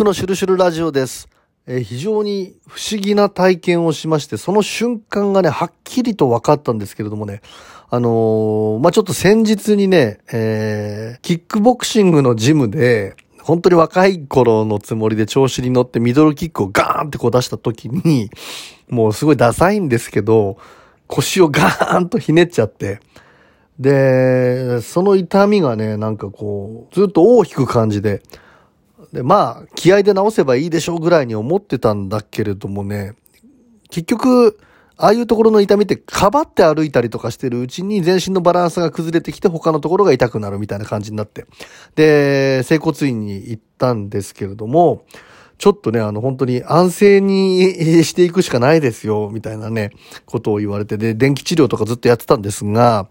クのシュルシュルラジオです。えー非常に不思議な体験をしまして、その瞬間がね、はっきりと分かったんですけれどもね、あのーまあ、ちょっと先日にね、えーキックボクシングのジムで、本当に若い頃のつもりで調子に乗ってミドルキックをガーンってこう出した時に、もうすごいダサいんですけど、腰をガーンとひねっちゃって、で、その痛みがね、なんかこう、ずっと大きく感じで、で、まあ、気合で治せばいいでしょうぐらいに思ってたんだけれどもね、結局、ああいうところの痛みって、かばって歩いたりとかしてるうちに全身のバランスが崩れてきて他のところが痛くなるみたいな感じになって。で、整骨院に行ったんですけれども、ちょっとね、あの、本当に安静にしていくしかないですよ、みたいなね、ことを言われて、で、電気治療とかずっとやってたんですが、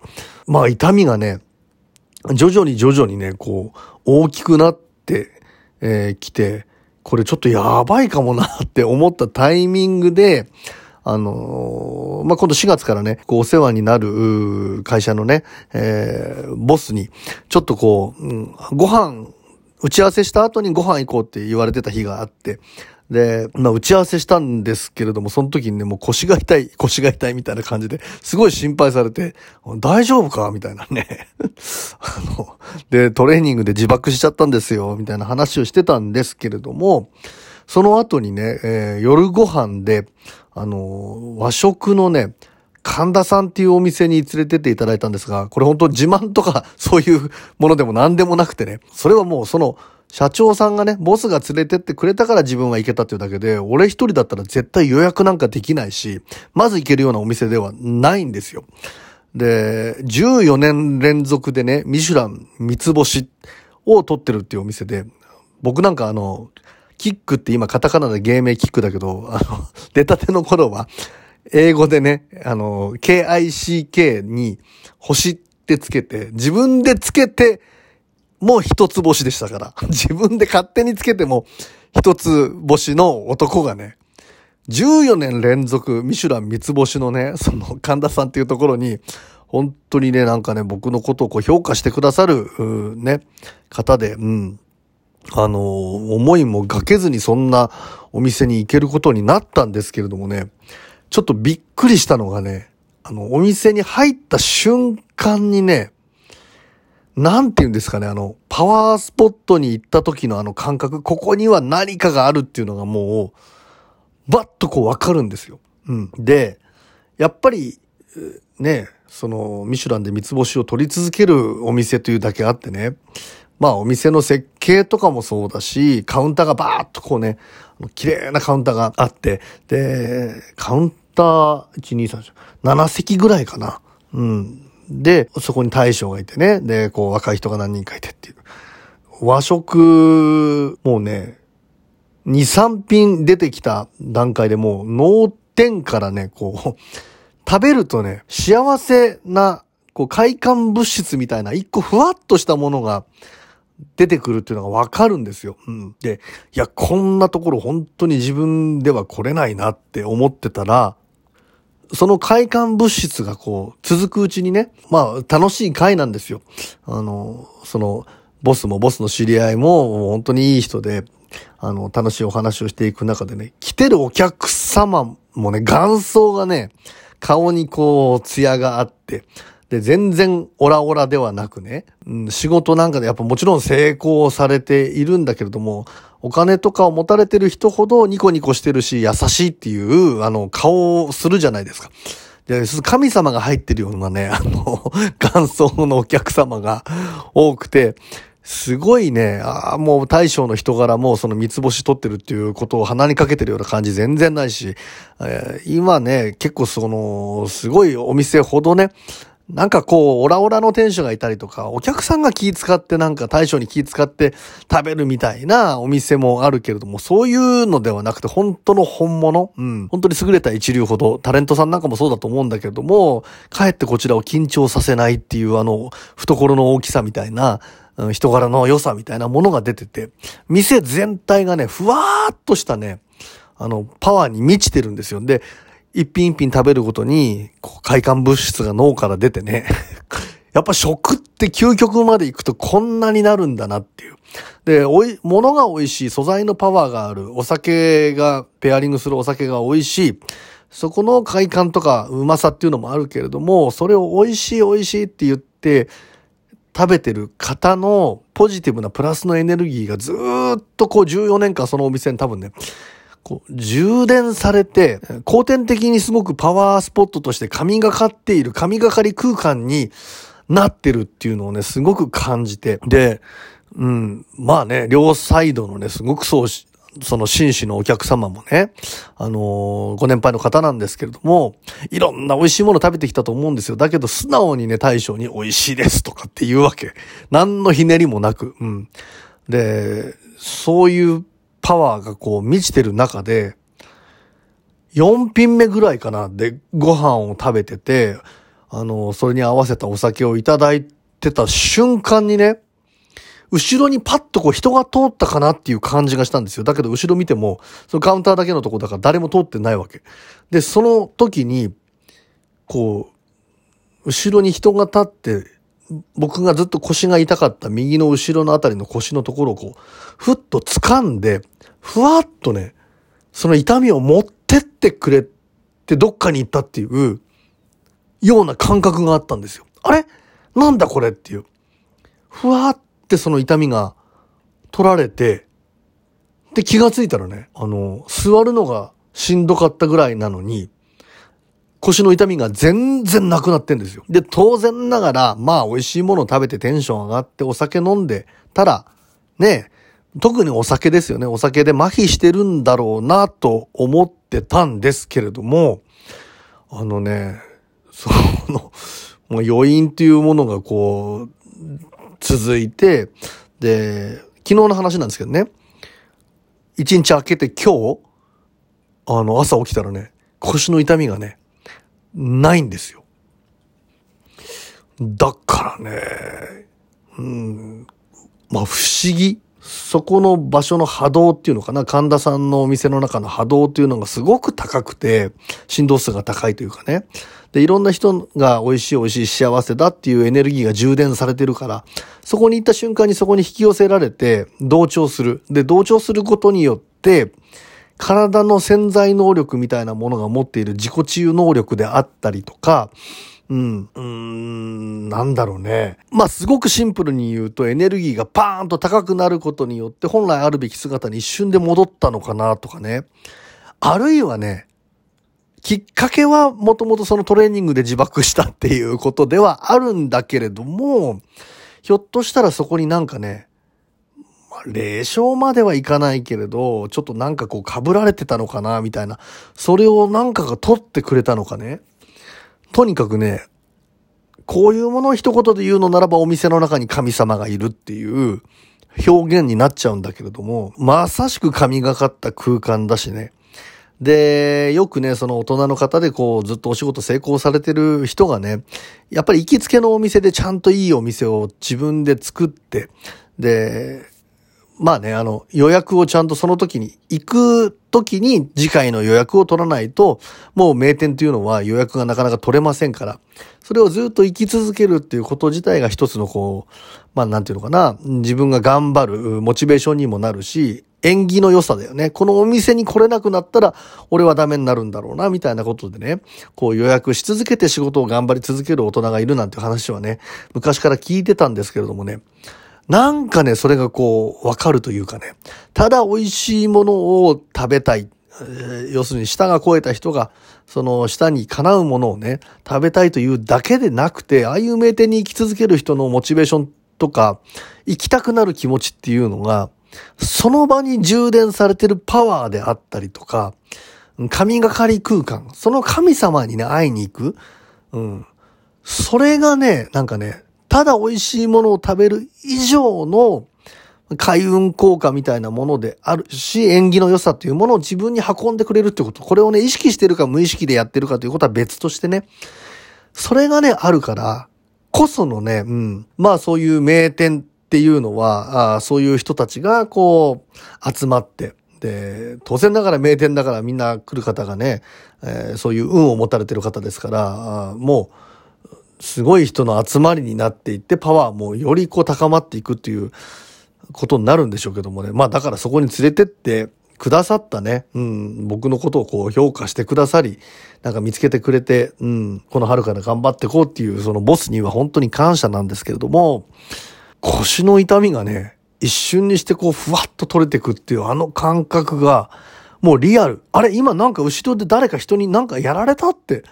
まあ、痛みがね、徐々に徐々にね、こう、大きくなって、えー来て、これちょっとやばいかもなって思ったタイミングで、あのーまあ、今度4月からね、こうお世話になる会社のね、えーボスに、ちょっとこう、うんご飯、打ち合わせした後にご飯行こうって言われてた日があって、で、まあ、打ち合わせしたんですけれども、その時にね、もう腰が痛い、腰が痛いみたいな感じで、すごい心配されて、大丈夫か？みたいなね。あの、で、トレーニングで自爆しちゃったんですよ、みたいな話をしてたんですけれども、その後にね、えー夜ご飯で、あの、和食のね、神田さんっていうお店に連れてっていただいたんですが、これ本当自慢とかそういうものでも何でもなくてね、それはもうその社長さんがね、ボスが連れてってくれたから自分は行けたっていうだけで、俺一人だったら絶対予約なんかできないし、まず行けるようなお店ではないんですよ。で、14年連続でね、ミシュラン三つ星を取ってるっていうお店で、僕なんかあの、キックって今カタカナで芸名キックだけど、あの、出たての頃は、英語でね、あの、KICK に星ってつけて、自分でつけて、もう一つ星でしたから。自分で勝手につけても一つ星の男がね、14年連続ミシュラン三つ星のね、その神田さんっていうところに、本当にね、なんかね、僕のことをこう評価してくださる、ね、方で、うん。あのー思いもがけずにそんなお店に行けることになったんですけれどもね、ちょっとびっくりしたのがね、あの、お店に入った瞬間にね、なんて言うんですかね、あの、パワースポットに行った時のあの感覚、ここには何かがあるっていうのがもう、バッとこうわかるんですよ。うん。で、やっぱり、ね、その、ミシュランで三つ星を取り続けるお店というだけあってね、まあお店の設計とかもそうだし、カウンターがバーっとこうね、綺麗なカウンターがあって、で、カウンター、1、2、3、4 7席ぐらいかな。うん。で、そこに大将がいてね、で、こう若い人が何人かいてっていう。和食、もうね、2、3品出てきた段階でもう脳天からね、こう、食べるとね、幸せな、こう、快感物質みたいな、一個ふわっとしたものが出てくるっていうのがわかるんですよ。うん。で、いや、こんなところ本当に自分では来れないなって思ってたら、その快感物質がこう、続くうちにね、まあ、楽しい回なんですよ。あの、その、ボスもボスの知り合いも、本当にいい人で、あの、楽しいお話をしていく中でね、来てるお客様もね、眼相がね、顔にこう、艶があって、で、全然オラオラではなくね、うん、仕事なんかでやっぱもちろん成功されているんだけれども、お金とかを持たれてる人ほどニコニコしてるし、優しいっていう、あの、顔をするじゃないですか。神様が入ってるようなね、あの、元祖のお客様が多くて、すごいね、あ、もう大将の人柄もその三つ星取ってるっていうことを鼻にかけてるような感じ全然ないし、えー今ね、結構その、すごいお店ほどね、なんかこう、オラオラの店主がいたりとか、お客さんが気使ってなんか大将に気使って食べるみたいなお店もあるけれども、そういうのではなくて、本当の本物、うん、本当に優れた一流ほど、タレントさんなんかもそうだと思うんだけれども、かえってこちらを緊張させないっていうあの、懐の大きさみたいな、うん人柄の良さみたいなものが出てて、店全体がね、ふわーっとしたね、あの、パワーに満ちてるんですよ。で、一品一品食べるごとに、こう快感物質が脳から出てね。やっぱ食って究極まで行くとこんなになるんだなっていう。で、おい、物が美味しい、素材のパワーがある、お酒が、ペアリングするお酒が美味しい、そこの快感とかうまさっていうのもあるけれども、それを美味しい美味しいって言って、食べてる方のポジティブなプラスのエネルギーがずっとこう14年間そのお店に多分ね、こう充電されて、後天的にすごくパワースポットとして神がかっている神がかり空間になってるっていうのをね、すごく感じて。で、うん、まあね、両サイドのね、すごくそうし、その紳士のお客様もね、あのー、ご年配の方なんですけれども、いろんな美味しいもの食べてきたと思うんですよ。だけど素直にね、大将に美味しいですとかって言うわけ。何のひねりもなく、うん。で、そういうパワーがこう満ちてる中で、4品目ぐらいかな、で、ご飯を食べてて、あの、それに合わせたお酒をいただいてた瞬間にね、後ろにパッとこう人が通ったかなっていう感じがしたんですよ。だけど後ろ見ても、そのカウンターだけのとこだから誰も通ってないわけ。で、その時に、こう、後ろに人が立って、僕がずっと腰が痛かった右の後ろのあたりの腰のところをこう、ふっと掴んで、ふわっとね、その痛みを持ってってくれってどっかに行ったっていうような感覚があったんですよ。あれ？なんだこれっていう。ふわってその痛みが取られて、で気がついたらね、あの、座るのがしんどかったぐらいなのに、腰の痛みが全然なくなってんですよ。で、当然ながら、まあ美味しいもの食べてテンション上がってお酒飲んでたら、ね、特にお酒ですよね。お酒で麻痺してるんだろうなと思ってたんですけれども、あのね、その、もう余韻っていうものがこう、続いて、で、昨日の話なんですけどね、一日明けて今日、あの、朝起きたらね、腰の痛みがね、ないんですよ。だからね、うん、まあ不思議。そこの場所の波動っていうのかな、神田さんのお店の中の波動っていうのがすごく高くて、振動数が高いというかね。で、いろんな人が美味しい美味しい幸せだっていうエネルギーが充電されてるから、そこに行った瞬間にそこに引き寄せられて、同調する。で、同調することによって、体の潜在能力みたいなものが持っている自己治癒能力であったりとか、うん、うーん、なんだろうね。まあ、すごくシンプルに言うと、エネルギーがパーンと高くなることによって、本来あるべき姿に一瞬で戻ったのかなとかね。あるいはね、きっかけはもともとそのトレーニングで自爆したっていうことではあるんだけれども、ひょっとしたらそこになんかね、まあ、霊障まではいかないけれど、ちょっとなんかこう被られてたのかな、みたいな。それをなんかが取ってくれたのかね。とにかくね、こういうものを一言で言うのならばお店の中に神様がいるっていう表現になっちゃうんだけれども、まさしく神がかった空間だしね。で、よくね、その大人の方でこう、ずっとお仕事成功されてる人がね、やっぱり行きつけのお店でちゃんといいお店を自分で作って、で、まあね、あの、予約をちゃんとその時に、行く時に次回の予約を取らないと、もう名店っていうのは予約がなかなか取れませんから、それをずっと生き続けるっていうこと自体が一つのこう、まあなんていうのかな、自分が頑張るモチベーションにもなるし、縁起の良さだよね。このお店に来れなくなったら、俺はダメになるんだろうな、みたいなことでね、こう予約し続けて仕事を頑張り続ける大人がいるなんて話はね、昔から聞いてたんですけれどもね、なんかね、それがこう、わかるというかね、ただ美味しいものを食べたい。要するに舌が超えた人が、その舌にかなうものをね、食べたいというだけでなくて、ああいう名店に行き続ける人のモチベーションとか、行きたくなる気持ちっていうのが、その場に充電されてるパワーであったりとか、神がかり空間、その神様にね、会いに行く。うん。それがね、なんかね、ただ美味しいものを食べる以上の開運効果みたいなものであるし、縁起の良さというものを自分に運んでくれるってこと。これをね、意識してるか無意識でやってるかということは別としてね。それがね、あるから、こそのね、うん。まあそういう名店っていうのは、あそういう人たちがこう、集まって、で、当然ながら名店だからみんな来る方がね、えー、そういう運を持たれてる方ですから、あもう、すごい人の集まりになっていって、パワーもよりこう高まっていくっていうことになるんでしょうけどもね。まあだからそこに連れてってくださったね、うん、僕のことをこう評価してくださり、なんか見つけてくれて、うん、この春から頑張ってこうっていうそのボスには本当に感謝なんですけれども、腰の痛みがね、一瞬にしてこうふわっと取れてくっていうあの感覚が、もうリアル。あれ今なんか後ろで誰か人になんかやられたって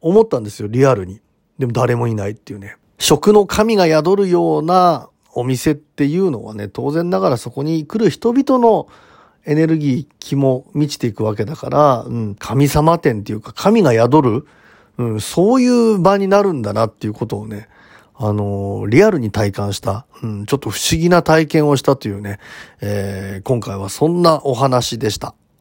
思ったんですよ、リアルに。でも誰もいないっていうね。食の神が宿るようなお店っていうのはね、当然ながらそこに来る人々のエネルギー、気も満ちていくわけだから、うん、神様店っていうか、神が宿る、うん、そういう場になるんだなっていうことをね、あのー、リアルに体感した、うん、ちょっと不思議な体験をしたというね、えー、今回はそんなお話でした。